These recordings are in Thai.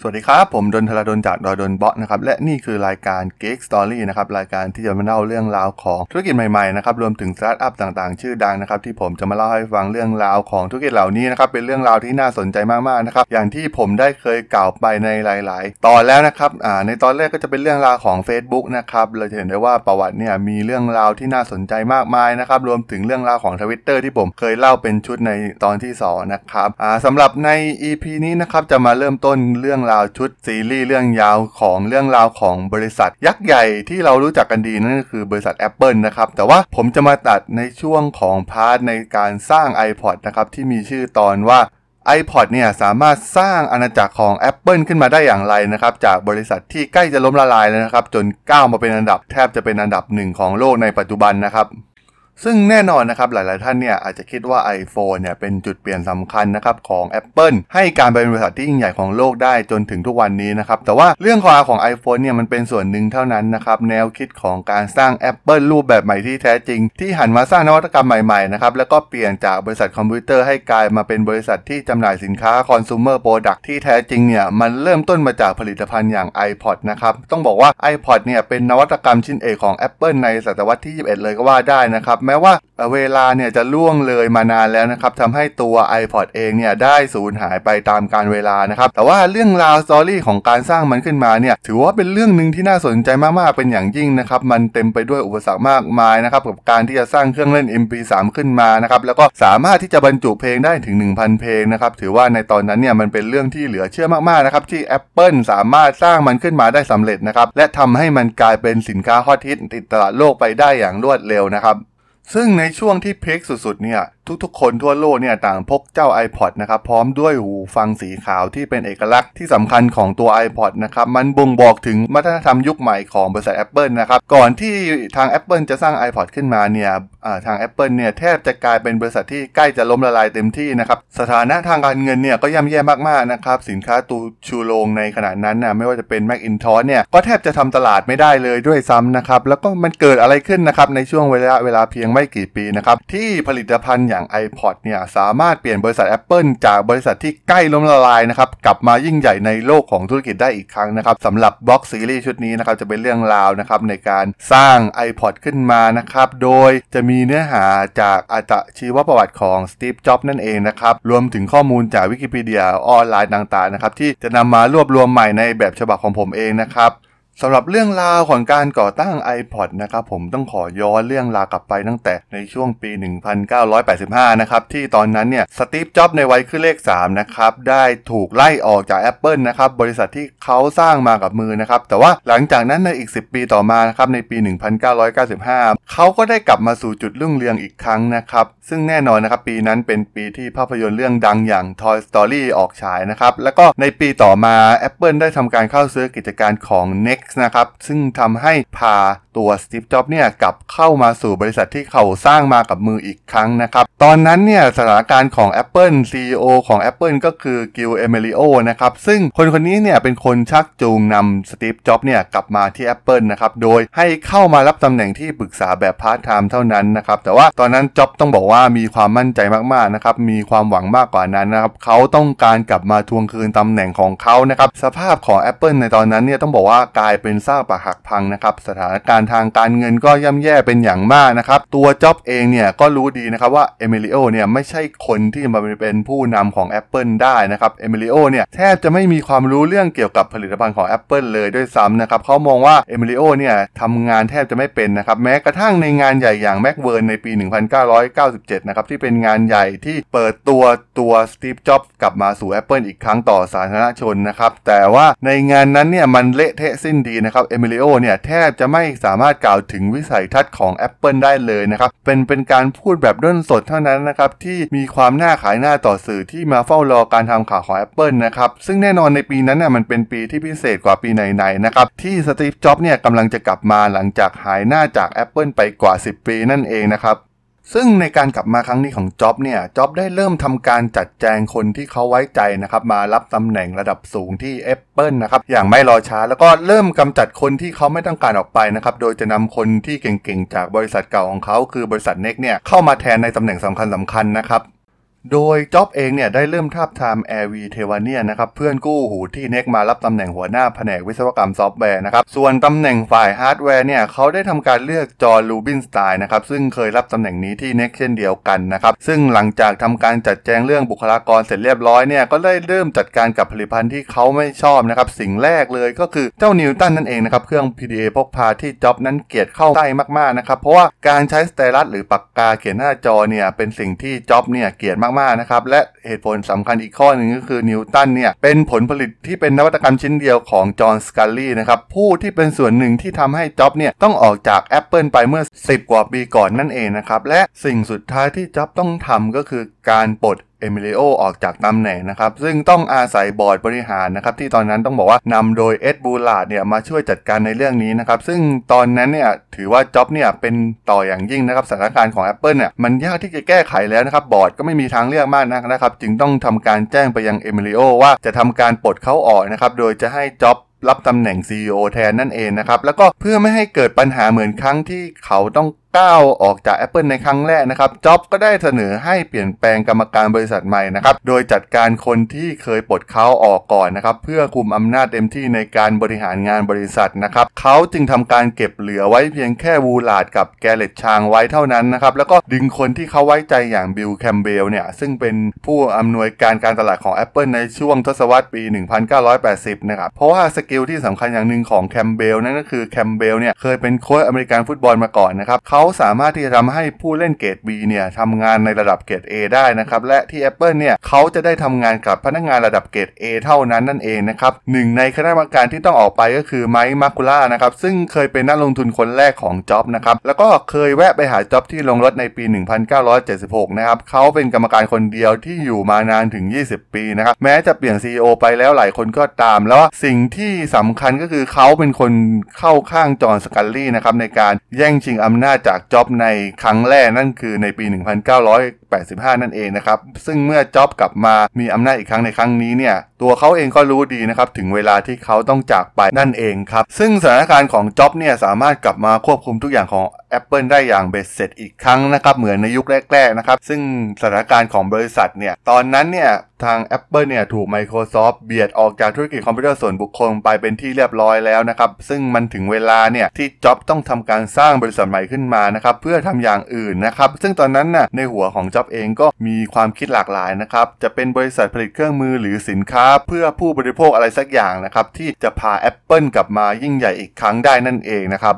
สวัสดีครับ ผมดนทราดนจากดอยดนเบาะนะครับและนี่คือรายการ Geek Story นะครับรายการที่จะมาเล่าเรื่องราวของธุรกิจใหม่ๆนะครับรวมถึงสตาร์ทอัพต่างๆ ชื่อดังนะครับที่ผมจะมาเล่าให้ฟังเรื่องราวของธุรกิจเหล่านี้นะครับเป็นเรื่องราวที่น่าสนใจมากๆนะครับอย่างที่ผมได้เคยกล่าวไปในหลาย ๆ ตอนแล้วนะครับอ่าในตอนแรกก็จะเป็นเรื่องราวของ Facebook นะครับเราจะเห็นได้ว่าประวัติเนี่ยมีเรื่องราวที่น่าสนใจมากมายนะครับรวมถึงเรื่องราวของ Twitter ที่ผมเคยเล่าเป็นชุดในตอนที่สองนะครับอ่าสำหรับใน EP นี้นะครับจะมาเริ่มต้นเรื่องราวชุดซีรีส์เรื่องยาวของเรื่องราวของบริษัท ยักษ์ใหญ่ที่เรารู้จักกันดีนั่นก็คือบริษัท Apple นะครับแต่ว่าผมจะมาตัดในช่วงของพาร์ทในการสร้าง iPod นะครับที่มีชื่อตอนว่า iPod เนี่ยสามารถสร้างอาณาจักรของ Apple ขึ้นมาได้อย่างไรนะครับจากบริษัทที่ใกล้จะล้มละลายแล้วนะครับจนก้าวมาเป็นอันดับแทบจะเป็นอันดับหนึ่งของโลกในปัจจุบันนะครับ ซึ่งแน่นอนนะครับหลายๆท่านเนี่ยอาจจะคิดว่า iPhone เนี่ยเป็นจุดเปลี่ยนสำคัญนะครับของ Apple ให้การเป็นบริษัทที่ยิ่งใหญ่ของโลกได้จนถึงทุกวันนี้นะครับแต่ว่าเรื่องของของ iPhone เนี่ยมันเป็นส่วนหนึ่งเท่านั้นนะครับแนวคิดของการสร้าง Apple รูปแบบใหม่ที่แท้จริง ที่หันมาสร้างนวัตกรรมใหม่ๆนะครับแล้วก็เปลี่ยนจากบริษัทคอมพิวเตอร์ให้กลายมาเป็นบริษัทที่จำหน่ายสินค้า consumer product ที่แท้จริงเนี่ยมันเริ่มต้นมาจากผลิตภัณฑ์อย่าง iPod นะครับต้องบอกว่า iPod เนี่ยเป็นนวัตกรรมชิ้นเอกของ Apple ในศตวรรษที่ 21 เลยก็ว่าได้นะครับแม้ว่าเวลาเนี่ยจะล่วงเลยมานานแล้วนะครับทำให้ตัว iPod เองเนี่ยได้สูญหายไปตามการเวลานะครับแต่ว่าเรื่องราวสตอรี่ของการสร้างมันขึ้นมาเนี่ยถือว่าเป็นเรื่องหนึ่งที่น่าสนใจมากๆเป็นอย่างยิ่งนะครับมันเต็มไปด้วยอุปสรรคมากมายนะครับกับการที่จะสร้างเครื่องเล่น MP3 ขึ้นมานะครับแล้วก็สามารถที่จะบรรจุเพลงได้ถึง 1,000 เพลงนะครับถือว่าในตอนนั้นเนี่ยมันเป็นเรื่องที่เหลือเชื่อมากๆนะครับที่ Apple สามารถสร้างมันขึ้นมาได้สำเร็จนะครับและทำให้มันกลายเป็นสินค้าฮอตฮิตติดตลาดโลกไปได้อย่างรวดเร็วนะครับ ซึ่งในช่วงที่เพกสุดๆเนี่ย ทุกๆ คนทั่วโลกเนี่ยต่างพกเจ้า iPod นะครับพร้อมด้วยหูฟังสีขาวที่เป็นเอกลักษณ์ที่สำคัญของตัว iPod นะครับมันบ่งบอกถึงวัฒนธรรมยุคใหม่ของบริษัท Apple นะครับก่อนที่ทาง Apple จะสร้าง iPod ขึ้นมาเนี่ยทาง Apple เนี่ยแทบจะกลายเป็นบริษัทที่ใกล้จะล้มละลายเต็มที่นะครับสถานะทางการเงินเนี่ยก็ย่ำแย่มากๆนะครับสินค้าตูชูโรงในขณะนั้นนะไม่ว่าจะเป็น Macintosh เนี่ยก็แทบจะทำตลาดไม่ได้เลยด้วยซ้ำนะครับแล้วก็มันเกิดอะไรขึ้นนะครับในช่วงเวลาเวลาเพียงไม่กี่ปีนะครับที่ผลิตภัณฑ์อย่าง iPod เนี่ยสามารถเปลี่ยนบริษัท Apple จากบริษัทที่ใกล้ล้มละลายนะครับกลับมายิ่งใหญ่ในโลกของธุรกิจได้อีกครั้งนะครับสำหรับ blog series ชุดนี้นะครับจะเป็นเรื่องราวนะครับในการสร้าง iPod ขึ้นมานะครับโดยจะมีเนื้อหาจากอัตชีวประวัติของสตีฟจ็อบส์นั่นเองนะครับรวมถึงข้อมูลจากวิกิพีเดียออนไลน์ต่างๆนะครับที่จะนำมารวบรวมใหม่ในแบบฉบับของผมเองนะครับ สำหรับเรื่องราวของการก่อตั้ง iPod นะครับผมต้องขอย้อนเรื่องราวกลับไปตั้งแต่ในช่วงปี 1985 นะครับ ที่ตอนนั้นเนี่ยสตีฟจ็อบในวัยขึ้นเลข 3 นะครับ ได้ถูกไล่ออกจาก Apple นะครับ บริษัทที่เขาสร้างมากับมือนะครับ แต่ว่าหลังจากนั้นในอีก 10 ปีต่อมานะครับในปี 1995 เขาก็ได้กลับมาสู่จุดรุ่งเรืองอีกครั้งนะครับ ซึ่งแน่นอนนะครับปีนั้นเป็นปีที่ภาพยนตร์เรื่องดังอย่าง Toy Story ออกฉายนะครับแล้วก็ในปีต่อมา Apple ได้ทำการเข้าซื้อกิจการของ Next นะครับซึ่งทำให้พาตัวสตีฟจ็อบเนี่ยกลับเข้ามาสู่บริษัทที่เขาสร้างมากับมืออีกครั้งนะครับ ตอนนั้นเนี่ยสถานการณ์ของ Apple CEO ของ Apple ก็คือกิลอเมลิโอนะครับซึ่งคนคนนี้เนี่ยเป็นคนชักจูงนำสตีฟจ็อบเนี่ยกลับมาที่ Apple นะครับโดยให้เข้ามารับตำแหน่งที่ปรึกษาแบบพาร์ทไทม์เท่านั้นนะครับแต่ว่าตอนนั้นจ็อบต้องบอกว่ามีความมั่นใจมากๆนะครับมีความหวังมากกว่านั้นนะครับเขาต้องการกลับมาทวงคืนตำแหน่งของเขานะครับสภาพของ Apple ในตอนนั้นเนี่ยต้องบอกว่ากลายเป็นซากปะหักพังนะครับสถานการณ์ทางการเงินก็ย่ำแย่เป็นอย่างมากนะครับตัวจ็อบเองเนี่ยก็รู้ดีนะครับว่าเอมิลิโอเนี่ยไม่ใช่คนที่มาเป็นผู้นำของ Apple ได้นะครับเอมิลิโอเนี่ยแทบจะไม่มีความรู้เรื่องเกี่ยวกับผลิตภัณฑ์ของ Apple เลยด้วยซ้ำนะครับเขามองว่าเอมิลิโอเนี่ยทำงานแทบจะไม่เป็นนะครับแม้กระทั่งในงานใหญ่อย่าง Macworld ในปี 1997 นะครับที่เป็นงานใหญ่ที่เปิดตัวตัวสตีฟจ็อบกลับมาสู่ Apple อีกครั้งต่อสาธารณชนนะครับแต่ว่าในงานนั้นเนี่ยมันเละเทะสิ้นดีนะครับเอมิเลโอเนี่ยแทบจะไม่สามารถกล่าวถึงวิสัยทัศน์ของ Apple ได้เลยนะครับเป็นเป็นการพูดแบบด้นสดเท่านั้นนะครับที่มีความน่าขายหน้าต่อสื่อที่มาเฝ้ารอการทำข่าวของ Apple นะครับซึ่งแน่นอนในปีนั้นน่ะมันเป็นปีที่พิเศษกว่าปีไหนๆนะครับที่สตีฟจ็อบส์เนี่ยกำลังจะกลับมาหลังจากหายหน้าจาก Apple ไปกว่า 10 ปีนั่นเองนะครับ ซึ่งในการกลับมาครั้งนี้ของจ็อบเนี่ยจ็อบได้เริ่มทำการจัดแจงคนที่เขาไว้ใจนะครับมารับตำแหน่งระดับสูงที่ Apple นะครับอย่างไม่รอช้า แล้วก็เริ่มกำจัดคนที่เขาไม่ต้องการออกไปนะครับโดยจะนำคนที่เก่งๆ จากบริษัทเก่าของเขาคือบริษัทเน็กเนี่ยเข้ามาแทนในตำแหน่งสำคัญสำคัญๆนะครับ โดยจ็อบเองเนี่ยได้เริ่มทาบทามเอวีเทวาเนียนนะครับเพื่อนกู้หูที่เน็กมารับตำแหน่งหัวหน้าแผนกวิศวกรรมซอฟต์แวร์นะครับส่วนตำแหน่งฝ่ายฮาร์ดแวร์เนี่ยเขาได้ทำการเลือกจอนรูบินสไตน์นะครับซึ่งเคยรับตำแหน่งนี้ที่เน็กเช่นเดียวกันนะครับซึ่งหลังจากทำการจัดแจงเรื่องบุคลากรเสร็จเรียบร้อยเนี่ยก็ได้เริ่มจัดการกับผลิตภัณฑ์ที่เขาไม่ชอบนะครับสิ่งแรกเลยก็คือเจ้านิวตันนั่นเองนะครับเครื่อง PDA พกพาที่จ็อบนั้นเกลียดเข้าใกล้มากๆนะครับเพราะว่าการใช้ stylus หรือปากกาเขียนหน้าจอเนี่ยเป็นสิ่งที่จ็อบเนี่ยเกลียดมากๆนะครับและเหตุผลสำคัญอีกข้อหนึ่งก็คือนิวตันเนี่ยเป็นผลผลิตที่เป็นนวัตกรรมชิ้นเดียวของจอห์นสกัลลี่นะครับผู้ที่เป็นส่วนหนึ่งที่ทำให้จ็อบเนี่ยต้องออกจาก Apple ไปเมื่อ 10 กว่าปีก่อนนั่นเองนะครับและสิ่งสุดท้ายที่จ็อบต้องทำก็คือการปลด เอมิลิโอออกจากตำแหน่งนะครับ ซึ่งต้องอาศัยบอร์ดบริหารนะครับ ที่ตอนนั้นต้องบอกว่านำโดยเอ็ดบูลาดเนี่ยมาช่วยจัดการในเรื่องนี้นะครับ ซึ่งตอนนั้นเนี่ยถือว่าจ็อบเนี่ยเป็นต่ออย่างยิ่งนะครับสถานการณ์ของ Apple เนี่ยมันยากที่จะแก้ไขแล้วนะครับ บอร์ดก็ไม่มีทางเลือกมากนักนะครับ จึงต้องทำการแจ้งไปยังเอมิลิโอว่าจะทำการปลดเขาออกนะครับโดยจะให้จ็อบ รับตำแหน่ง CEO แทนนั่นเองนะครับ แล้วก็เพื่อไม่ให้เกิดปัญหาเหมือนครั้งที่เขาต้องก้าวออกจาก Apple ในครั้งแรกนะครับจ็อบก็ได้เสนอให้เปลี่ยนแปลงกรรมการบริษัทใหม่นะครับ โดยจัดการคนที่เคยปลดเขาออกก่อนนะครับ เพื่อคุมอำนาจเต็มที่ในการบริหารงานบริษัทนะครับ เขาจึงทำการเก็บเหลือไว้เพียงแค่วูลาดกับแกเลตชางไว้เท่านั้นนะครับ แล้วก็ดึงคนที่เขาไว้ใจอย่างบิลแคมเบลเนี่ย ซึ่งเป็นผู้อำนวยการการตลาดของ Apple ในช่วงทศวรรษปี 1980 นะครับ เพราะว่า skill ที่สำคัญอย่างหนึ่งของแคมเบลนั่นก็คือแคมเบลเนี่ยเคยเป็นโค้ชอเมริกันฟุตบอลมาก่อนนะครับเขาสามารถที่จะทำให้ผู้เล่นเกรด B เนี่ยทำงานในระดับเกรด A ได้นะครับและที่ Apple เนี่ยเขาจะได้ทำงานกับพนักงานระดับเกรด A เท่านั้นนั่นเองนะครับหนึ่งในคณะกรรมการที่ต้องออกไปก็คือไมค์มาคูล่านะครับซึ่งเคยเป็นนักลงทุนคนแรกของจ็อบนะครับแล้วก็เคยแวะไปหาจ็อบที่โรงรถในปี 1976 นะครับเขาเป็นกรรมการคนเดียวที่อยู่มานานถึง 20 ปีนะครับแม้จะเปลี่ยน CEO ไปแล้วหลายคนก็ตามแล้วสิ่งที่ที่สำคัญก็คือเขาเป็นคนเข้าข้างจอห์นสกัลลี่นะครับในการแย่งชิงอำนาจจากจ็อบในครั้งแรกนั่นคือในปี 1985 นั่นเองนะครับ ซึ่งเมื่อจ็อบกลับมามีอำนาจอีกครั้งในครั้งนี้เนี่ย ตัวเขาเองก็รู้ดีนะครับ ถึงเวลาที่เขาต้องจากไปนั่นเองครับ ซึ่งสถานการณ์ของจ็อบเนี่ยสามารถกลับมาควบคุมทุกอย่างของ Apple ได้อย่างเบ็ดเสร็จอีกครั้งนะครับเหมือนในยุคแรกๆนะครับซึ่งสถานการณ์ของบริษัทเนี่ยตอนนั้นเนี่ยทาง Apple เนี่ยถูก Microsoft เบียดออกจากธุรกิจคอมพิวเตอร์ส่วนบุคคลไปเป็นที่เรียบร้อยแล้วนะครับซึ่งมันถึงเวลาเนี่ยที่จ็อบต้องทำการสร้างบริษัทใหม่ขึ้นมานะครับเพื่อทำอย่างอื่นนะครับซึ่งตอนนั้นน่ะในหัวของจ็อบเองก็มีความคิดหลากหลายนะครับจะเป็นบริษัทผลิตเครื่องมือหรือสินค้า เพื่อผู้บริโภคอะไรสักอย่างนะครับที่จะพา Apple กลับมายิ่งใหญ่อีกครั้งได้นั่นเองนะครับ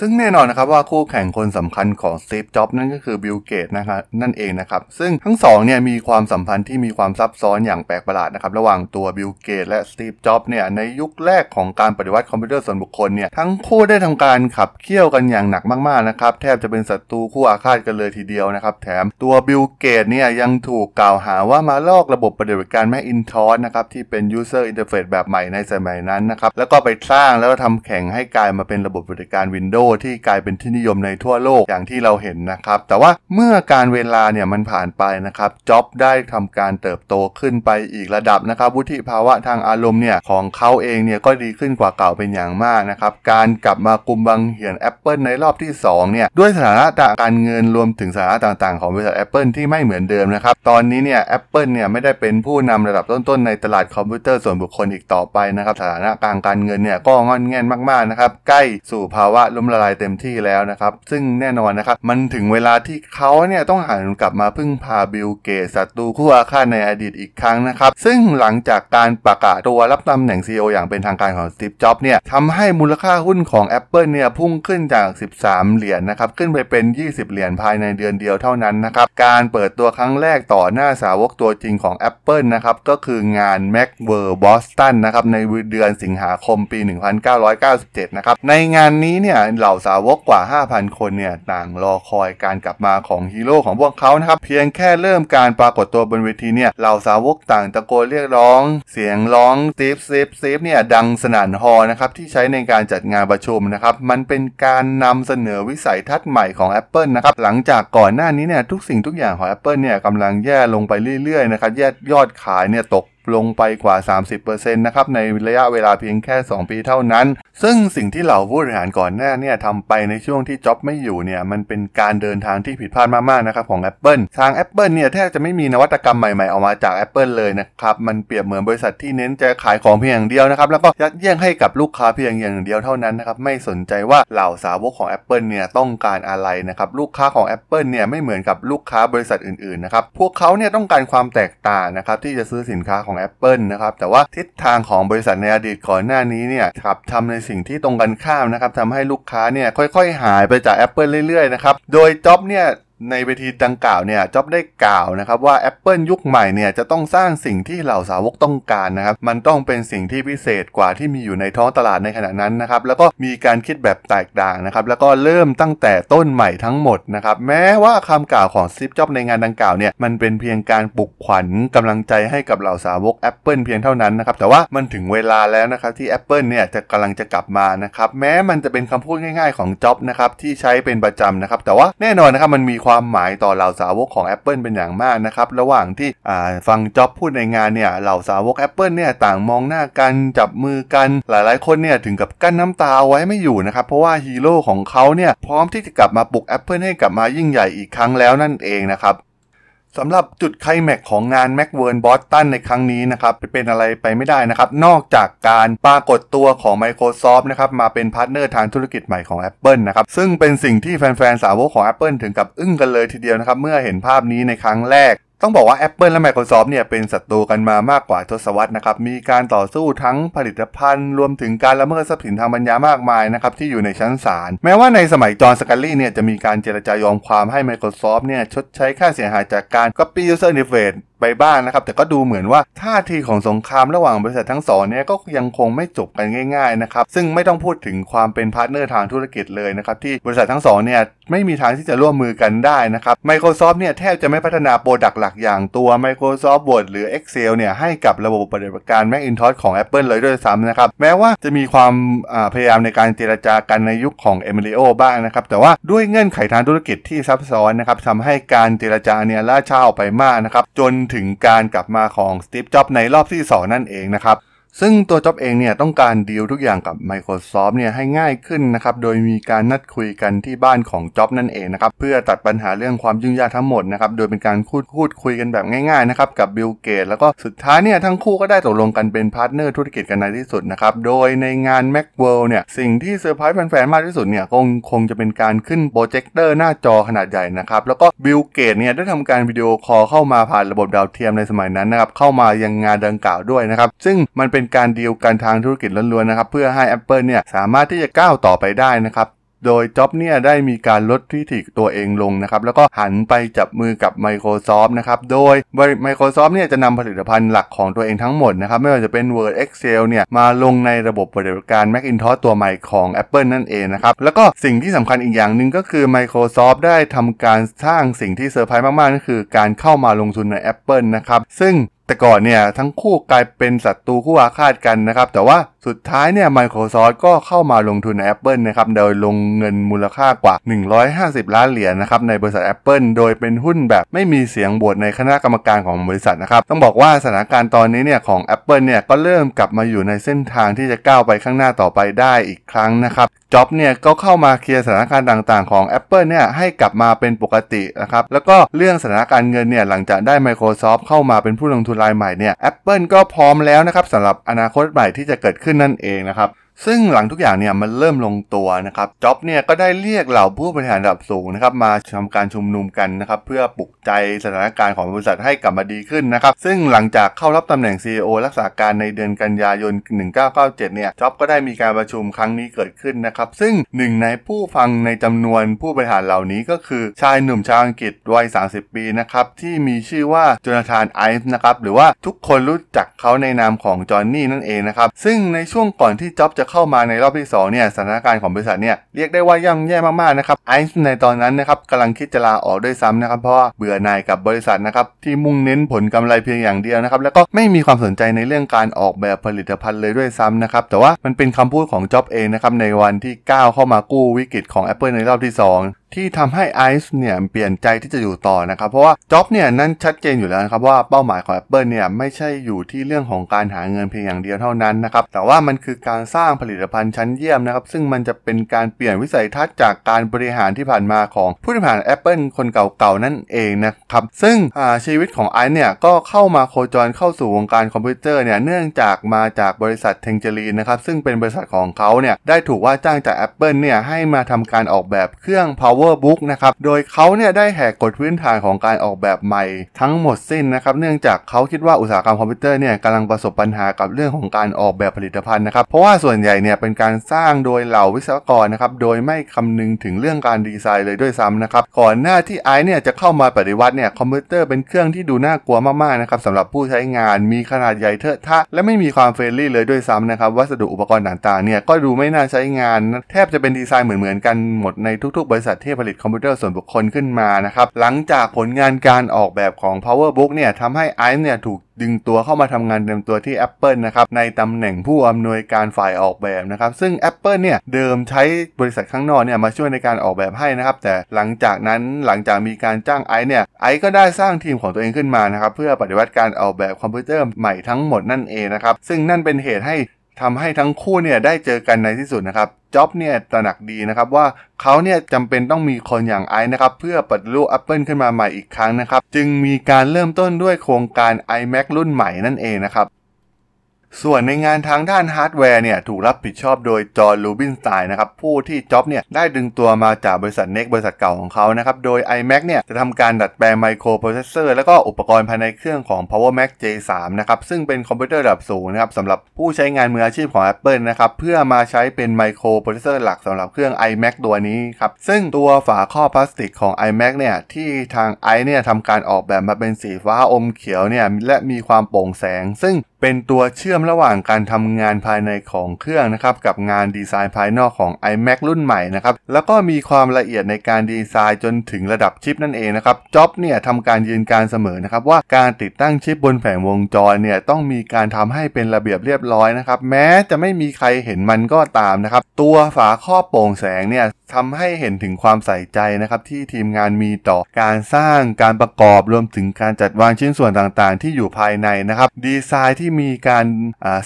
ซึ่งแน่นอนนะครับว่าคู่แข่งคนสำคัญของสตีฟจ็อบนั่นก็คือบิลเกตนะครับนั่นเองนะครับ ซึ่งทั้งสองเนี่ยมีความสัมพันธ์ที่มีความซับซ้อนอย่างแปลกประหลาดนะครับ ระหว่างตัวบิลเกตและสตีฟจ็อบเนี่ยในยุคแรกของการปฏิวัติคอมพิวเตอร์ส่วนบุคคลเนี่ยทั้งคู่ได้ทำการขับเคี่ยวกันอย่างหนักมากๆนะครับ แทบจะเป็นศัตรูคู่อาฆาตกันเลยทีเดียวนะครับ แถมตัวบิลเกตเนี่ยยังถูกกล่าวหาว่ามาลอกระบบปฏิบัติการแม c อินทอสนะครับที่เป็น user interface แบบใหม่ในสมัยนั้นนะครับแล้วก็ไปสร้างแล้วทำแข่งให้กลายมาเป็นระบบปฏิบัติการ Windows ที่กลายเป็นที่นิยมในทั่วโลกอย่างที่เราเห็นนะครับ แต่ว่าเมื่อกาลเวลาเนี่ยมันผ่านไปนะครับจ็อบได้ทำการเติบโตขึ้นไปอีกระดับนะครับวุฒิภาวะทางอารมณ์เนี่ยของเขาเองเนี่ยก็ดีขึ้นกว่าเก่าเป็นอย่างมากนะครับการกลับมากุมบังเหียน Apple ในรอบที่2เนี่ยด้วยสถานะการเงินรวมถึงสถานะต่างๆของบริษัท Apple ที่ไม่เหมือนเดิมนะครับตอนนี้เนี่ย Apple เนี่ยไม่ได้เป็นผู้นำระดับต้นๆในตลาดคอมพิวเตอร์ส่วนบุคคลอีกต่อไปนะครับสถานะทางการเงินเนี่ยก็ง่อนแง่นมากๆนะครับใกล้สู่ภาวะล้มละลายเต็มที่แล้วนะครับ ซึ่งแน่นอนนะครับ มันถึงเวลาที่เขาเนี่ยต้องหันกลับมาพึ่งพาบิลเกตศัตรูคู่อาฆาตในอดีตอีกครั้งนะครับ ซึ่งหลังจากการประกาศตัวรับตำแหน่ง CEO อย่างเป็นทางการของสตีฟจ็อบเนี่ยทำให้มูลค่าหุ้นของ Apple เนี่ยพุ่งขึ้นจาก 13 เหรียญนะครับ ขึ้นไปเป็น 20 เหรียญภายในเดือนเดียวเท่านั้นนะครับ การเปิดตัวครั้งแรกต่อหน้าสาวกตัวจริงของ Apple นะครับ ก็คืองาน Macworld Boston นะครับ ในเดือนสิงหาคมปี 1997 นะครับ ในงานนี้เนี่ยเหล่าสาวกกว่า 5,000 คนเนี่ยต่างรอคอยการกลับมาของฮีโร่ของพวกเขานะครับเพียงแค่เริ่มการปรากฏตัวบนเวทีเนี่ยเหล่าสาวกต่างตะโกนเรียกร้อง เสียงร้องสตีฟสตีฟสตีฟเนี่ยดังสนั่นฮอนะครับที่ใช้ในการจัดงานประชุมนะครับมันเป็นการนำเสนอวิสัยทัศน์ใหม่ของ Apple นะครับหลังจากก่อนหน้านี้เนี่ยทุกสิ่งทุกอย่างของ Apple เนี่ยกำลังแย่ลงไปเรื่อยๆนะครับแย่ยอดขายเนี่ยตก ลงไปกว่า 30%นะครับในระยะเวลาเพียงแค่ 2 ปีเท่านั้น ซึ่งสิ่งที่เหล่าผู้บริหารก่อนหน้าเนี่ยทำไปในช่วงที่จ็อบไม่อยู่เนี่ยมันเป็นการเดินทางที่ผิดพลาดมากๆนะครับของ Apple ทาง Apple เนี่ยแทบจะไม่มีนวัตกรรมใหม่ๆออกมาจาก Apple เลยนะครับมันเปรียบเหมือนบริษัทที่เน้นจะขายของเพียงอย่างเดียวนะครับแล้วก็ยัดเยียดให้กับลูกค้าเพียงอย่างเดียวเท่านั้นนะครับไม่สนใจว่าเหล่าสาวกของ Apple เนี่ยต้องการอะไรนะครับลูกค้าของ Apple เนี่ยไม่เหมือนกับลูกค้าบริษัทอื่นๆนะครับพวกเขาเนี่ยต้องการความแตกต่างนะครับที่จะซื้อสินค้าของ Apple นะครับแต่ว่าทิศทางของบริษัทในอดีตก่อนหน้านี้เนี่ยขับทำในสิ่งที่ตรงกันข้ามนะครับทำให้ลูกค้าเนี่ยค่อยๆ หายไปจาก Apple เรื่อยๆนะครับโดยจ็อบเนี่ย ในเวทีดังกล่าวเนี่ยจ็อบได้กล่าวนะครับว่า Apple ยุคใหม่เนี่ยจะต้องสร้างสิ่งที่เหล่าสาวกต้องการนะครับ มันต้องเป็นสิ่งที่พิเศษกว่าที่มีอยู่ในท้องตลาดในขณะนั้นนะครับ แล้วก็มีการคิดแบบแตกต่างนะครับ แล้วก็เริ่มตั้งแต่ต้นใหม่ทั้งหมดนะครับ แม้ว่าคำกล่าวของซิปจ็อบในงานดังกล่าวเนี่ยมันเป็นเพียงการปลุกขวัญกำลังใจให้กับเหล่าสาวก Apple เพียงเท่านั้นนะครับ แต่ว่ามันถึงเวลาแล้วนะครับที่ Apple เนี่ยจะกำลังจะกลับมานะครับ แม้มันจะเป็นคำพูดง่าย ๆของจ็อบนะครับที่ใช้เป็นประจำนะครับ แต่ว่าแน่นอนนะครับมันมีความความหมายต่อเหล่าสาวกของ Apple เป็นอย่างมากนะครับระหว่างที่ฟังจ็อบพูดในงานเนี่ยเหล่าสาวก Apple เนี่ยต่างมองหน้ากันจับมือกันหลายๆ คนเนี่ยถึงกับกลั้นน้ำตาไว้ไม่อยู่นะครับเพราะว่าฮีโร่ของเขาเนี่ยพร้อมที่จะกลับมาปลุก Apple ให้กลับมายิ่งใหญ่อีกครั้งแล้วนั่นเองนะครับ สำหรับจุดไคลแม็กของงาน Macworld Boston ในครั้งนี้นะครับเป็นอะไรไปไม่ได้นะครับ นอกจากการปรากฏตัวของ Microsoft นะครับมาเป็น partner ทางธุรกิจใหม่ของ Apple นะครับซึ่งเป็นสิ่งที่แฟนๆ สาวกของ Apple ถึงกับอึ้งกันเลยทีเดียวนะครับ เมื่อเห็นภาพนี้ในครั้งแรก ต้องบอกว่า Apple และ Microsoft เนี่ยเป็นศัตรูกันมามากกว่าทศวรรษนะครับ มีการต่อสู้ทั้งผลิตภัณฑ์ รวมถึงการละเมิดทรัพย์สินทางปัญญามากมายนะครับ ที่อยู่ในชั้นศาล แม้ว่าในสมัยจอห์นสกัลลี่เนี่ยจะมีการเจรจายอมความให้ Microsoft เนี่ยชดใช้ค่าเสียหายจากการ copy user interface ไปบ้างนะครับแต่ก็ดูเหมือนว่าท่าทีของสงครามระหว่างบริษัททั้งสองเนี่ยก็ยังคงไม่จบกันง่ายๆนะครับซึ่งไม่ต้องพูดถึงความเป็น partner ทางธุรกิจเลยนะครับที่บริษัททั้งสองเนี่ยไม่มีทางที่จะร่วมมือกันได้นะครับ Microsoft เนี่ยแทบจะไม่พัฒนา product หลักอย่างตัว Microsoft Word หรือ Excel เนี่ยให้กับระบบปฏิบัติการ Macintosh ของ Apple เลยด้วยซ้ำนะครับแม้ว่าจะมีความพยายามในการเจรจากันในยุคของ เอมิลิโอ บ้างนะครับแต่ว่าด้วยเงื่อนไขทางธุรกิจที่ซับซ้อนนะครับทำให้การเจรจาเนี่ยล่าช้าออกไปมากนะครับจนถึงการกลับมาของสตีฟจ็อบในรอบที่ 2 นั่นเองนะครับ ซึ่งตัวจ็อบเองเนี่ยต้องการดีลทุกอย่างกับ Microsoft เนี่ยให้ง่ายขึ้นนะครับ โดยมีการนัดคุยกันที่บ้านของจ็อบนั่นเองนะครับ เพื่อตัดปัญหาเรื่องความยุ่งยากทั้งหมดนะครับ โดยเป็นการพูดพูดคุยกันแบบง่ายๆนะครับกับบิลเกตแล้วก็สุดท้ายเนี่ยทั้งคู่ก็ได้ตกลงกันเป็น partner ธุรกิจกันในที่สุดนะครับ โดยในงาน Macworld เนี่ยสิ่งที่เซอร์ไพรส์แฟนๆมากที่สุดเนี่ยคงคงจะเป็นการขึ้นโปรเจกเตอร์หน้าจอขนาดใหญ่นะครับแล้วก็บิลเกตเนี่ยได้ทำการ video call เข้ามาผ่านระบบดาวเทียมในสมัยนั้นนะครับเข้ามายังงานดังกล่าวด้วยนะครับซึ่งมันเป็นการดีลกันทางธุรกิจล้วนๆนะครับเพื่อให้ Apple เนี่ยสามารถที่จะก้าวต่อไปได้นะครับโดยจ็อบเนี่ยได้มีการลดทิฐิตัวเองลงนะครับแล้วก็หันไปจับมือกับ Microsoft นะครับโดย Microsoft เนี่ยจะนำผลิตภัณฑ์หลักของตัวเองทั้งหมดนะครับไม่ว่าจะเป็น Word Excel เนี่ยมาลงในระบบปฏิบัติการ Macintosh ตัวใหม่ของ Apple นั่นเองนะครับแล้วก็สิ่งที่สำคัญอีกอย่างหนึ่งก็คือ Microsoft ได้ทำการสร้างสิ่งที่เซอร์ไพรส์มากๆนั่นคือการเข้ามาลงทุนใน Apple นะครับซึ่ง แต่ก่อนเนี่ยทั้งคู่กลายเป็นศัตรูคู่อาฆาตกันนะครับ แต่ว่าสุดท้ายเนี่ย Microsoft ก็เข้ามาลงทุนใน Apple นะครับ โดยลงเงินมูลค่ากว่า 150 ล้านเหรียญนะครับในบริษัท Apple โดยเป็นหุ้นแบบไม่มีเสียงบวชในคณะกรรมการของบริษัทนะครับ ต้องบอกว่าสถานการณ์ตอนนี้เนี่ยของ Apple เนี่ยก็เริ่มกลับมาอยู่ในเส้นทางที่จะก้าวไปข้างหน้าต่อไปได้อีกครั้งนะครับ จ็อบเนี่ยก็เข้ามาเคลียร์สถานการณ์ต่างๆของ Apple เนี่ยให้กลับมาเป็นปกตินะครับแล้วก็เรื่องสถานการณ์เงินเนี่ยหลังจากได้ Microsoft เข้ามาเป็นผู้ลงทุนรายใหม่เนี่ย Apple ก็พร้อมแล้วนะครับสำหรับอนาคตใหม่ที่จะเกิดขึ้นนั่นเองนะครับ ซึ่งหลังทุกอย่างเนี่ยมันเริ่มลงตัวนะครับจ็อบเนี่ยก็ได้เรียกเหล่าผู้บริหารระดับสูงนะครับมาทำการชุมนุมกันนะครับเพื่อปลุกใจสถานการณ์ของบริษัทให้กลับมาดีขึ้นนะครับซึ่งหลังจากเข้ารับตำแหน่ง CEO รักษาการในเดือนกันยายน 1997 เนี่ยจ็อบก็ได้มีการประชุมครั้งนี้เกิดขึ้นนะครับซึ่งหนึ่งในผู้ฟังในจำนวนผู้บริหารเหล่านี้ก็คือชายหนุ่มชาวอังกฤษวัย 30 ปีนะครับที่มีชื่อว่าจนาธานไอซ์นะครับหรือว่าทุกคนรู้จักเขาในนามของจอห์นนี่นั่นเองนะครับซึ่งในช่วงก่อนที่จ็อบจะเข้ามาในรอบที่2เนี่ยสถานการณ์ของบริษัทเนี่ยเรียกได้ว่าย่ำแย่มากๆนะครับไอซ์ในตอนนั้นนะครับกำลังคิดจะลาออกด้วยซ้ำนะครับเพราะว่าเบื่อหน่ายกับบริษัทนะครับที่มุ่งเน้นผลกำไรเพียงอย่างเดียวนะครับแล้วก็ไม่มีความสนใจในเรื่องการออกแบบผลิตภัณฑ์เลยด้วยซ้ำนะครับแต่ว่ามันเป็นคำพูดของจ็อบเองนะครับในวันที่ก้าวเข้ามากู้วิกฤตของ Apple ในรอบที่ 2 ที่ทำให้ไอซ์เนี่ยเปลี่ยนใจที่จะอยู่ต่อนะครับ เพราะว่าจ็อบเนี่ยนั่นชัดเจนอยู่แล้วนะครับว่าเป้าหมายของ Apple เนี่ยไม่ใช่อยู่ที่เรื่องของการหาเงินเพียงอย่างเดียวเท่านั้นนะครับแต่ว่ามันคือการสร้างผลิตภัณฑ์ชั้นเยี่ยมนะครับซึ่งมันจะเป็นการเปลี่ยนวิสัยทัศน์จากการบริหารที่ผ่านมาของผู้บริหาร Apple คนเก่าๆนั่นเองนะครับซึ่งชีวิตของไอซ์เนี่ยก็เข้ามาโคจรเข้าสู่วงการคอมพิวเตอร์เนี่ยเนื่องจากมาจากบริษัท Tangerine นะครับซึ่งเป็นบริษัทของเขาเนี่ยได้ถูกว่าจ้างจาก Apple เนี่ยให้มาทำการออกแบบเครื่อง PowerBook นะครับ โดยเขาเนี่ยได้แหกกฎพื้นฐานของการออกแบบใหม่ทั้งหมดสิ้นนะครับ เนื่องจากเขาคิดว่าอุตสาหกรรมคอมพิวเตอร์เนี่ยกำลังประสบปัญหากับเรื่องของการออกแบบผลิตภัณฑ์นะครับ เพราะว่าส่วนใหญ่เนี่ยเป็นการสร้างโดยเหล่าวิศวกรนะครับ โดยไม่คำนึงถึงเรื่องการดีไซน์เลยด้วยซ้ำนะครับ ก่อนหน้าที่ไอซ์เนี่ยจะเข้ามาปฏิวัติเนี่ยคอมพิวเตอร์เป็นเครื่องที่ดูน่ากลัวมากๆนะครับสำหรับผู้ใช้งานมีขนาดใหญ่เทอะทะ และไม่มีความ friendly เลยด้วยซ้ำนะครับวัสดุอุปกรณ์ต่างๆเนี่ยก็ดูไม่น่าใช้งาน แทบจะเป็นดีไซน์เหมือนๆกันหมดในทุก ๆ บริษัทที่ผลิตคอมพิวเตอร์ส่วนบุคคลขึ้นมานะครับหลังจากผลงานการออกแบบของ PowerBook เนี่ยทำให้ไอซ์เนี่ยถูกดึงตัวเข้ามาทำงานเต็มตัวที่ Apple นะครับในตำแหน่งผู้อำนวยการฝ่ายออกแบบนะครับซึ่ง Apple เนี่ยเดิมใช้บริษัทข้างนอกเนี่ยมาช่วยในการออกแบบให้นะครับแต่หลังจากนั้นหลังจากมีการจ้างไอซ์เนี่ยไอซ์ก็ได้สร้างทีมของตัวเองขึ้นมานะครับเพื่อปฏิวัติการออกแบบคอมพิวเตอร์ใหม่ทั้งหมดนั่นเองนะครับซึ่งนั่นเป็นเหตุให้ ทำให้ทั้งคู่เนี่ยได้เจอกันในที่สุดนะครับจ็อบเนี่ยตระหนักดีนะครับว่าเขาเนี่ยจำเป็นต้องมีคนอย่างไอซ์นะครับเพื่อปฏิรูป Apple ขึ้นมาใหม่อีกครั้งนะครับ จึงมีการเริ่มต้นด้วยโครงการ iMac รุ่นใหม่นั่นเองนะครับ ส่วนในงานทางด้านฮาร์ดแวร์เนี่ยถูกรับผิดชอบโดยจอห์นรูบินสไตน์นะครับผู้ที่จ็อบเนี่ยได้ดึงตัวมาจากบริษัทเน็กบริษัทเก่าของเขานะครับโดย iMac เนี่ยจะทำการดัดแปลงไมโครโปรเซสเซอร์แล้วก็อุปกรณ์ภายในเครื่องของ Power Mac G3 นะครับซึ่งเป็นคอมพิวเตอร์ระดับสูงนะครับสำหรับผู้ใช้งานมืออาชีพของ Apple นะครับเพื่อมาใช้เป็นไมโครโปรเซสเซอร์หลักสำหรับเครื่อง iMac ตัวนี้ครับซึ่งตัวฝาครอบพลาสติกของ iMac เนี่ยที่ทางไอฟ์เนี่ยทำการออกแบบมาเป็นสีฟ้าอมเขียวเนี่ยและมีความโปร่งแสง ซึ่งเป็นตัวเชื่อมระหว่างการทำงานภายในของเครื่องนะครับกับงานดีไซน์ภายนอกของ iMac รุ่นใหม่นะครับแล้วก็มีความละเอียดในการดีไซน์จนถึงระดับชิปนั่นเองนะครับจ็อบเนี่ยทำการยืนกรานเสมอนะครับว่าการติดตั้งชิปบนแผงวงจรเนี่ยต้องมีการทำให้เป็นระเบียบเรียบร้อยนะครับแม้จะไม่มีใครเห็นมันก็ตามนะครับตัวฝาครอบโปร่งแสงเนี่ยทำให้เห็นถึงความใส่ใจนะครับที่ทีมงานมีต่อการสร้างการประกอบรวมถึงการจัดวางชิ้นส่วนต่างๆ ที่อยู่ภายในนะครับดีไซน์ที่มีการ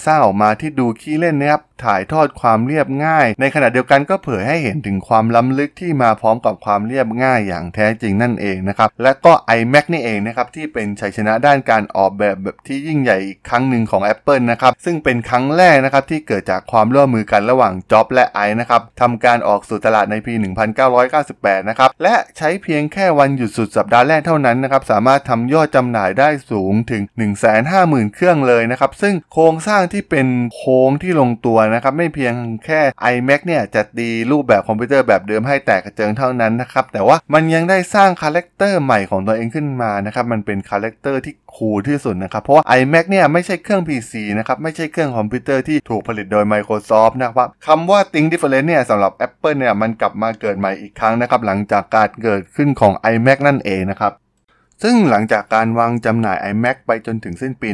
สร้างออกมาที่ดูขี้เล่นนะครับถ่ายทอดความเรียบง่าย ในขณะเดียวกันก็เผยให้เห็นถึงความล้ำลึกที่มาพร้อมกับความเรียบง่ายอย่างแท้จริงนั่นเองนะครับ และก็ iMac นี่เองนะครับที่เป็นชัยชนะด้านการออกแบบแบบที่ยิ่งใหญ่อีกครั้งหนึ่งของ Apple นะครับซึ่งเป็นครั้งแรกนะครับที่เกิดจากความร่วมมือกันระหว่างจ็อบและไอนะครับทำการออกสู่ตลาดในปี 1998 นะครับและใช้เพียงแค่วันหยุดสุดสัปดาห์แรกเท่านั้นนะครับสามารถทำยอดจำหน่ายได้สูงถึง 150,000 เครื่องเลยนะครับซึ่งโครงสร้างที่เป็นโค้งที่ลงตัวนะครับ ไม่เพียงแค่ iMac เนี่ยจะตีรูปแบบคอมพิวเตอร์แบบเดิมให้แตกกระเจิงเท่านั้นนะครับ แต่ว่ามันยังได้สร้าง character ใหม่ของตัวเองขึ้นมานะครับมันเป็น character ที่ cool ที่สุดนะครับ เพราะว่า iMac เนี่ยไม่ใช่เครื่อง PC นะครับไม่ใช่เครื่องคอมพิวเตอร์ที่ถูกผลิตโดย Microsoft นะครับคำว่า Think Different เนี่ยสำหรับ Apple เนี่ยมันกลับมาเกิดใหม่อีกครั้งนะครับหลังจากการเกิดขึ้นของ iMac นั่นเองนะครับ ซึ่งหลังจากการวางจำหน่าย iMac ไปจนถึงสิ้นปี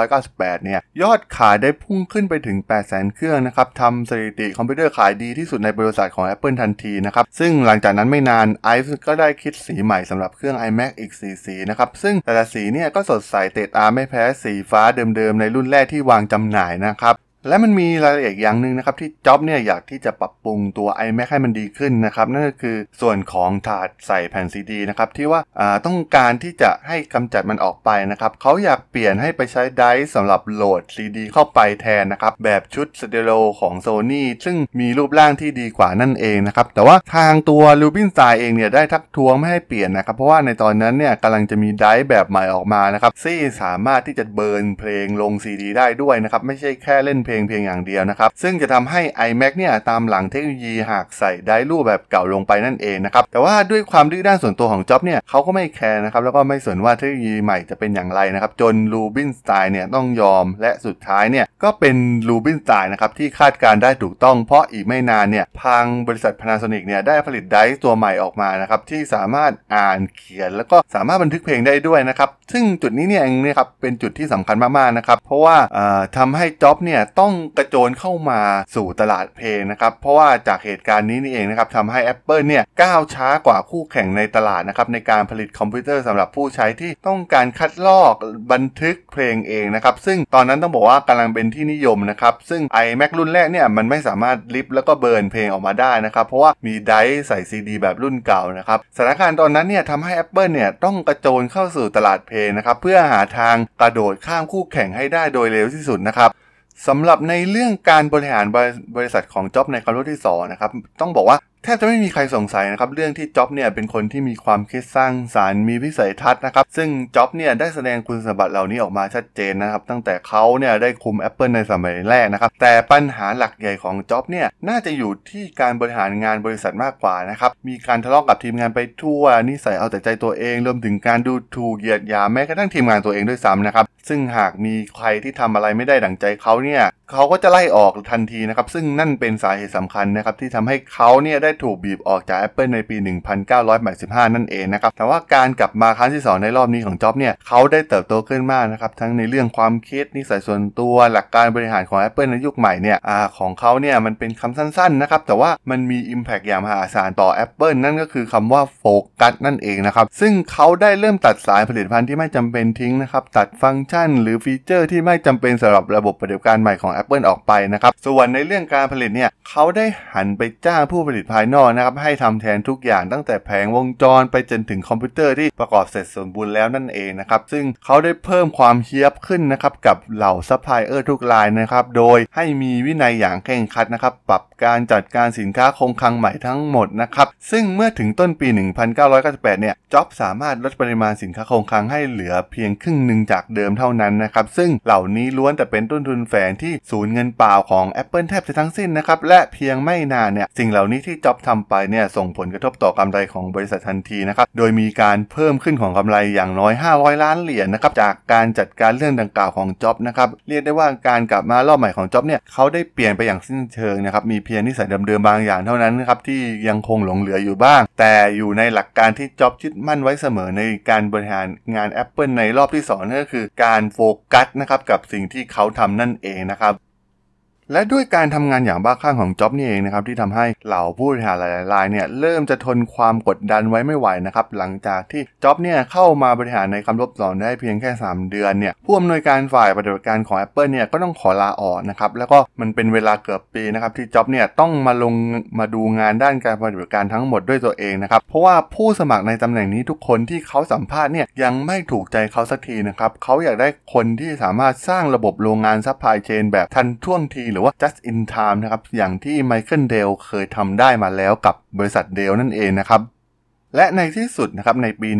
1998 เนี่ย ยอดขายได้พุ่งขึ้นไปถึง 800,000 เครื่องนะครับทำสถิติคอมพิวเตอร์ขายดีที่สุดในบริษัทของ Apple ทันทีนะครับ ซึ่งหลังจากนั้นไม่นานไอซ์ก็ได้คิดสีใหม่สำหรับเครื่อง iMac อีก 4 สีนะครับ ซึ่งแต่ละสีเนี่ยก็สดใสเตะตาไม่แพ้สีฟ้าเดิมๆ ในรุ่นแรกที่วางจำหน่ายนะครับ และมันมีรายละเอียดอย่างหนึ่งนะครับที่จ็อบเนี่ยอยากที่จะปรับปรุงตัว iMac ให้มันดีขึ้นนะครับนั่นก็คือส่วนของถาดใส่แผ่นซีดีนะครับที่ว่าต้องการที่จะให้กำจัดมันออกไปนะครับเขาอยากเปลี่ยนให้ไปใช้ drive สำหรับโหลดซีดีเข้าไปแทนนะครับแบบชุดสเตอริโอของ Sony ซึ่งมีรูปร่างที่ดีกว่านั่นเองนะครับแต่ว่าทางตัว รูบินสไตน์ เองเนี่ยได้ทักท้วงไม่ให้เปลี่ยนนะครับเพราะว่าในตอนนั้นเนี่ยกำลังจะมี drive แบบใหม่ออกมานะครับซึ่งสามารถที่จะ burn เพลงลงซีดีได้ด้วยนะครับไม่ใช่แค่เล่นเพลงเพียงอย่างเดียวนะครับ ซึ่งจะทำให้ iMac เนี่ยตามหลังเทคโนโลยีหากใส่ไดรูปแบบเก่าลงไปนั่นเองนะครับ แต่ว่าด้วยความดื้อด้านส่วนตัวของจ็อบเนี่ยเขาก็ไม่ care นะครับ แล้วก็ไม่สนว่าเทคโนโลยีใหม่จะเป็นอย่างไรนะครับ จนรูบินสไตน์เนี่ยต้องยอม และสุดท้ายเนี่ยก็เป็นลูบินสไตล์นะครับที่คาดการได้ถูกต้อง เพราะอีกไม่นานเนี่ยทางบริษัท Panasonic เนี่ยได้ผลิตไดตัวใหม่ออกมานะครับที่สามารถอ่านเขียน แล้วก็สามารถบันทึกเพลงได้ด้วยนะครับซึ่งจุดนี้เนี่ยเองเนี่ยครับเป็นจุดที่สำคัญมากๆนะครับเพราะว่าทำให้จ็อบเนี่ยต้องกระโจนเข้ามาสู่ตลาดเพลงนะครับเพราะว่าจากเหตุการณ์นี้นี่เองนะครับทำให้ Apple เนี่ยก้าวช้ากว่าคู่แข่งในตลาดนะครับในการผลิตคอมพิวเตอร์สำหรับผู้ใช้ที่ต้องการคัดลอกบันทึกเพลงเองนะครับซึ่งตอนนั้นต้องบอกว่ากำลังเป็นที่นิยมนะครับซึ่ง iMac รุ่นแรกเนี่ยมันไม่สามารถลิฟแล้วก็เบิร์นเพลงออกมาได้นะครับเพราะว่ามีไดร์ใส่ซีดีแบบรุ่นเก่านะครับสถานการณ์ตอนนั้นเนี่ยทำให้ Apple เนี่ยต้องกระโจนเข้าสู่ตลาดเพลงนะครับเพื่อหาทางกระโดดข้ามคู่แข่งให้ได้โดยเร็วที่สุดนะครับ สำหรับในเรื่องการบริหารบริษัทของจ็อบในคำรุ่นที่2นะครับต้องบอกว่าแทบจะไม่มีใครสงสัยนะครับเรื่องที่จ็อบเนี่ยเป็นคนที่มีความคิดสร้างสารรค์มีวิสัยทัศน์นะครับซึ่งจ็อบเนี่ยได้แสดงคุณสมบัติเหล่านี้ออกมาชัดเจนนะครับตั้งแต่เขาเนี่ยได้คุม Apple ในสมัยแรกนะครับแต่ปัญหาหลักใหญ่ของจ็อบเนี่ยน่าจะอยู่ที่การบริหารงานบริษัทมากกว่านะครับมีการทะเลาะกกับทีมงานไปทั่วนิสัยเอาแต่ใจตัวเองรวมถึงการดูถูกเหยียดหยามแม้กระทั่งทีมงานตัวเองด้วยซ้ำนะครับ ซึ่งหากมีใครที่ทำอะไรไม่ได้ดั่งใจเขาเนี่ย เขาก็จะไล่ออกทันทีนะครับ ซึ่งนั่นเป็นสาเหตุสำคัญนะครับ ที่ทำให้เขาเนี่ยได้ถูกบีบออกจาก Apple ในปี 1985 นั่นเองนะครับ แต่ว่าการกลับมาครั้งที่ 2 ในรอบนี้ของจ็อบเนี่ยเขาได้เติบโตขึ้นมากนะครับ ทั้งในเรื่องความคิดนิสัยส่วนตัวหลักการบริหารของ Apple ในยุคใหม่เนี่ยอของเขาเนี่ยมันเป็นคำสั้นๆนะครับแต่ว่ามันมี Impact อย่างมหาศาลต่อ Apple นั่นก็คือคำว่าโฟกัสนั่นเองนะครับซึ่งเขาได้เริ่มตัดสายผลิตภัณฑ์ที่ไม่จำเป็นทิ้งนะครับตัดฟังก์ชัน หรือ feature ที่ไม่จำเป็นสำหรับระบบปฏิบัติการใหม่ของ Apple ออกไปนะครับ ส่วนในเรื่องการผลิตเนี่ยเขาได้หันไปจ้างผู้ผลิตภายนอกนะครับให้ทำแทนทุกอย่างตั้งแต่แผงวงจรไปจนถึงคอมพิวเตอร์ที่ประกอบเสร็จสมบูรณ์แล้วนั่นเองนะครับซึ่งเขาได้เพิ่มความเฮี้ยบขึ้นนะครับกับเหล่าซัพพลายเออร์ทุกรายนะครับโดยให้มีวินัยอย่างเคร่งครัดนะครับปรับการจัดการสินค้าคงคลังใหม่ทั้งหมดนะครับซึ่งเมื่อถึงต้นปี 1998 เนี่ยจ็อบสามารถลดปริมาณสินค้าคงคลังให้เหลือเพียงครึ่งหนึ่งจากเดิมเท่านั้นนะครับซึ่งเหล่านี้ล้วนแต่เป็นต้นทุนแฝงที่สูญเงินเปล่าของ Apple แทบจะทั้งสิ้นนะครับ และเพียงไม่นานเนี่ย สิ่งเหล่านี้ที่จ็อบทำไปเนี่ยส่งผลกระทบต่อกำไรของบริษัททันทีนะครับ โดยมีการเพิ่มขึ้นของกำไรอย่างน้อย 500 ล้านเหรียญนนะครับ จากการจัดการเรื่องดังกล่าวของจ็อบนะครับ เรียกได้ว่าการกลับมารอบใหม่ของจ็อบเนี่ยเขาได้เปลี่ยนไปอย่างสิ้นเชิงนะครับ มีเพียงนิสัยเดิมๆบางอย่างเท่านั้นนะครับที่ยังคงหลงเหลืออยู่บ้าง แต่อยู่ในหลักการที่จ็อบยึดมั่นไว้เสมอในการบริหารงาน Apple ในรอบที่2นั่นก็คือการโฟกัสนะครับกับสิ่งที่เขาทำนั่นเองนะครับ และด้วยการทำงานอย่างบ้าคลั่งของจ็อบนี่เองนะครับที่ทำให้เหล่าผู้บริหารหลายๆรายเนี่ยเริ่มจะทนความกดดันไว้ไม่ไหวนะครับหลังจากที่จ็อบเนี่ยเข้ามาบริหารในคำรบสอนได้เพียงแค่ 3 เดือนเนี่ยผู้อำนวยการฝ่ายปฏิบัติการของ Apple เนี่ยก็ต้องขอลาออกนะครับแล้วก็มันเป็นเวลาเกือบปีนะครับที่จ็อบเนี่ยต้องมาลงมาดูงานด้านการปฏิบัติการทั้งหมดด้วยตัวเองนะครับเพราะว่าผู้สมัครในตำแหน่งนี้ทุกคนที่เขาสัมภาษณ์เนี่ยยังไม่ถูกใจเขาสักทีนะครับเขาอยากได้คนที่สามารถสร้างระบบโรงงาน supply chain แบบทันท่วงทีหรือว่า just in time นะครับ อย่างที่ไมเคิลเดลเคยทำได้มาแล้วกับบริษัทเดลนั่นเองนะครับ และในที่สุดนะครับในปี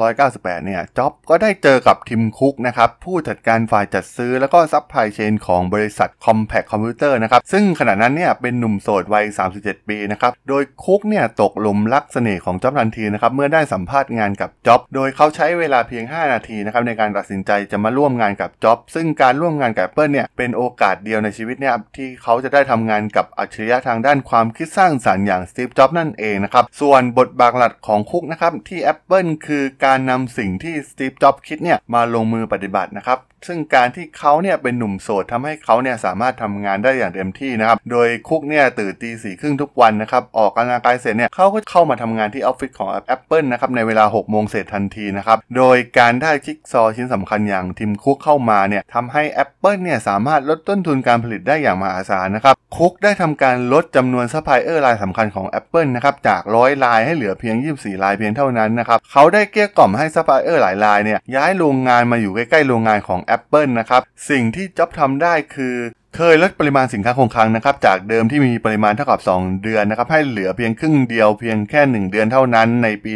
1998 เนี่ยจ็อบก็ได้เจอกับทิมคุกนะครับผู้จัดการฝ่ายจัดซื้อแล้วก็ supply chain ของบริษัท Compaq Computer นะครับซึ่งขณะนั้นเนี่ยเป็นหนุ่มโสดวัย 37 ปีนะครับโดยคุกเนี่ยตกหลุมรักเสน่ห์ของจ็อบทันทีนะครับเมื่อได้สัมภาษณ์งานกับจ็อบ โดยเขาใช้เวลาเพียง 5 นาทีนะครับในการตัดสินใจจะมาร่วมงานกับจ็อบ ซึ่งการร่วมงานกับ Apple เนี่ยเป็นโอกาสเดียวในชีวิตเนี่ยที่เขาจะได้ทำงานกับอัจฉริยะทางด้านความคิดสร้างสรรค์อย่างสตีฟจ็อบนั่นเองนะครับส่วนบทบาทหลักของคุกนะครับที่ Apple คือการนำสิ่งที่สตีฟจ็อบคิดเนี่ยมาลงมือปฏิบัตินะครับ ซึ่งการที่เขาเนี่ยเป็นหนุ่มโสดทำให้เขาเนี่ยสามารถทำงานได้อย่างเต็มที่นะครับ โดยคุกเนี่ยตื่นตีสี่ครึ่งทุกวันนะครับ ออกกำลังกายเสร็จเนี่ยเขาก็เข้ามาทำงานที่ออฟฟิศของ Apple นะครับในเวลา6โมงเสร็จทันทีนะครับ โดยการได้จิ๊กซอว์ชิ้นสำคัญอย่างทิมคุกเข้ามาเนี่ยทำให้ Apple เนี่ยสามารถลดต้นทุนการผลิตได้อย่างมหาศาลนะครับ คุกได้ทำการลดจำนวนซัพพลายเออร์รายสำคัญของ Apple นะครับจากร้อยรายให้เหลือเพียง 24 รายเพียงเท่านั้นนะครับเขาได้เกลี้ยกล่อมให้ซัพพลายเออร์หลายรายเนี่ยย้ายโรงงานมาอยู่ใกล้ๆโรงงานของ Apple Apple นะครับ สิ่งที่จ็อบทำได้คือ เคยลดปริมาณสินค้าคงคลังนะครับจากเดิมที่มีปริมาณเท่ากับ 2 เดือนนะครับให้เหลือเพียงครึ่งเดียวเพียงแค่ 1 เดือนเท่านั้นในปี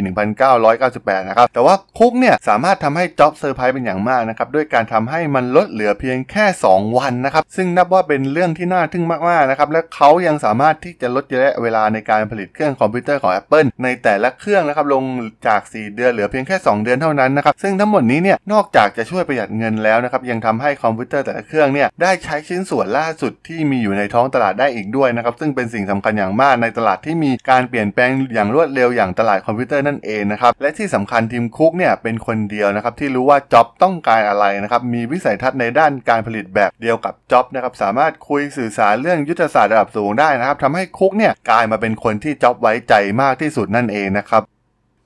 1998 นะครับแต่ว่าคุกเนี่ยสามารถทำให้จ็อบเซอร์ไพรส์เป็นอย่างมากนะครับด้วยการทำให้มันลดเหลือเพียงแค่ 2 วันนะครับซึ่งนับว่าเป็นเรื่องที่น่าทึ่งมากๆนะครับและเขายังสามารถที่จะลดระยะเวลาในการผลิตเครื่องคอมพิวเตอร์ของ Apple ในแต่ละเครื่องนะครับลงจาก 4 เดือนเหลือเพียงแค่ 2 เดือนเท่านั้นนะครับซึ่งทั้งหมดนี้เนี่ยนอกจากจะช่วยประหยัดเงินแล้วนะครับยังทำให้คอมพิวเตอร์แต่ละเครื่องเนี่ยได้ใช้ชิ้นส่วนล่าสุดที่มีอยู่ในท้องตลาดได้อีกด้วยนะครับซึ่งเป็นสิ่งสำคัญอย่างมากในตลาดที่มีการเปลี่ยนแปลงอย่างรวดเร็วอย่างตลาดคอมพิวเตอร์นั่นเองนะครับและที่สำคัญทิมคุกเนี่ยเป็นคนเดียวนะครับที่รู้ว่าจ็อบต้องการอะไรนะครับมีวิสัยทัศน์ในด้านการผลิตแบบเดียวกับจ็อบนะครับสามารถคุยสื่อสารเรื่องยุทธศาสตร์ระดับสูงได้นะครับทำให้คุกเนี่ยกลายมาเป็นคนที่จ็อบไว้ใจมากที่สุดนั่นเองนะครับ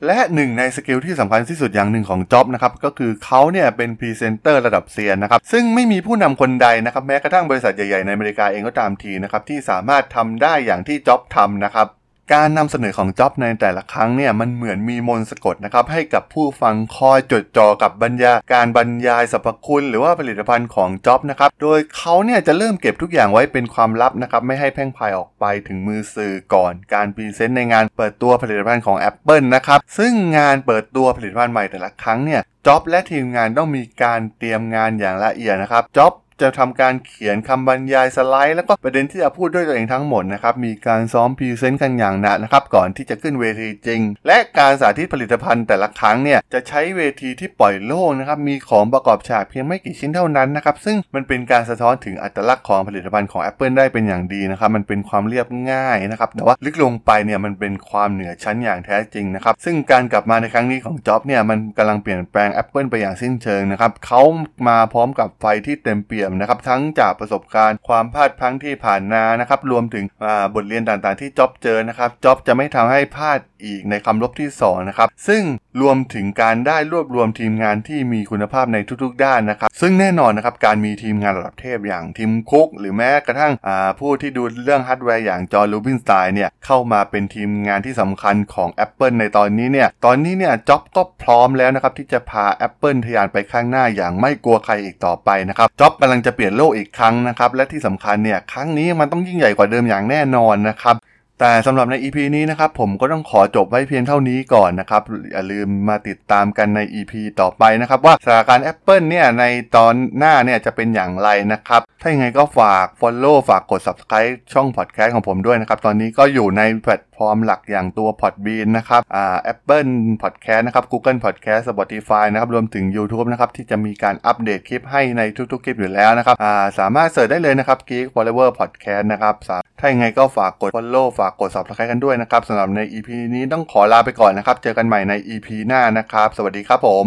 และหนึ่งใน skill ที่สำคัญที่สุดอย่างหนึ่งของจ็อบนะครับก็คือเขาเนี่ยเป็นพรีเซนเตอร์ระดับเซียนนะครับซึ่งไม่มีผู้นำคนใดนะครับแม้กระทั่งบริษัทใหญ่ๆในอเมริกาเองก็ตามทีนะครับที่สามารถทำได้อย่างที่จ็อบทำนะครับ การนำเสนอของจ็อบในแต่ละครั้งเนี่ยมันเหมือนมีมนต์สะกดนะครับให้กับผู้ฟังคอยจดจ่อกับบรรยาการบรรยายสรรพคุณหรือว่าผลิตภัณฑ์ของจ็อบนะครับโดยเขาเนี่ยจะเริ่มเก็บทุกอย่างไว้เป็นความลับนะครับไม่ให้แพร่งพรายออกไปถึงมือสื่อก่อน การ present ในงานเปิดตัวผลิตภัณฑ์ของ Apple นะครับซึ่งงานเปิดตัวผลิตภัณฑ์ใหม่แต่ละครั้งเนี่ยจ็อบและทีมงานต้องมีการเตรียมงานอย่างละเอียดนะครับจ็อบ จะทำการเขียนคำบรรยายสไลด์ แล้วก็ประเด็นที่จะพูดด้วยตัวเองทั้งหมดนะครับมีการซ้อมพรีเซนต์กันอย่างหนักนะครับก่อนที่จะขึ้นเวทีจริง และการสาธิตผลิตภัณฑ์แต่ละครั้งเนี่ยจะใช้เวทีที่ปล่อยโล่งนะครับมีของประกอบฉากเพียงไม่กี่ชิ้นเท่านั้นนะครับซึ่งมันเป็นการสะท้อนถึงอัตลักษณ์ของผลิตภัณฑ์ของ Apple ได้เป็นอย่างดีนะครับมันเป็นความเรียบง่ายนะครับแต่ว่าลึกลงไปเนี่ยมันเป็นความเหนือชั้นอย่างแท้จริงนะครับซึ่งการกลับมาในครั้งนี้ของจ็อบเนี่ยมันกำลังเปลี่ยนแปลง Apple ไปอย่างสิ้นเชิงนะครับเขามาพร้อมกับไฟที่เต็มเปี่ยมนะครับทั้งจากประสบการณ์ความพลาดพลั้งที่ผ่านมานะครับรวมถึงบทเรียนต่างๆที่จ็อบเจอนะครับจ็อบจะไม่ทำให้พลาดอีกในคำรบที่2นะครับซึ่ง รวมถึงการได้รวบรวมทีมงานที่มีคุณภาพในทุกๆ ด้านนะครับ ซึ่งแน่นอนนะครับการมีทีมงานระดับเทพอย่างทิมคุก หรือแม้กระทั่งผู้ที่ดูเรื่องฮาร์ดแวร์อย่างจอนรูบินสไตน์เนี่ยเข้ามาเป็นทีมงานที่สำคัญของ Apple ในตอนนี้เนี่ยตอนนี้เนี่ยจ็อบก็พร้อมแล้วนะครับที่จะพา Apple ทะยานไปข้างหน้าอย่างไม่กลัวใครอีกต่อไปนะครับจ็อบกำลังจะเปลี่ยนโลกอีกครั้งนะครับและที่สำคัญเนี่ยครั้งนี้มันต้องยิ่งใหญ่กว่าเดิมอย่างแน่นอนนะครับ แต่สำหรับใน EP นี้นะครับผมก็ต้องขอจบไว้เพียงเท่านี้ก่อนนะครับ อย่าลืมมาติดตามกันใน EP ต่อไปนะครับ ว่าสถานการณ์ Apple เนี่ยในตอนหน้าเนี่ยจะเป็นอย่างไรนะครับ ถ้าอย่างไรก็ฝาก Follow ฝากกด Subscribe ช่อง Podcast ของผมด้วยนะครับ ตอนนี้ก็อยู่ในแพลตฟอร์มหลักอย่างตัว Podbean นะครับอ่า Apple Podcast นะครับ Google Podcast Spotify นะครับรวมถึง YouTube นะครับที่จะมีการอัปเดตคลิปให้ในทุกๆ คลิปอยู่แล้วนะครับอ่าสามารถเสิร์ชได้เลยนะครับ Geek Forever Podcast นะครับ ถ้าอย่างไรก็ฝากกด follow ฝากกด subscribe กันด้วยนะครับสำหรับใน EP นี้ต้องขอลาไปก่อนนะครับ เจอกันใหม่ใน EP หน้านะครับ สวัสดีครับผม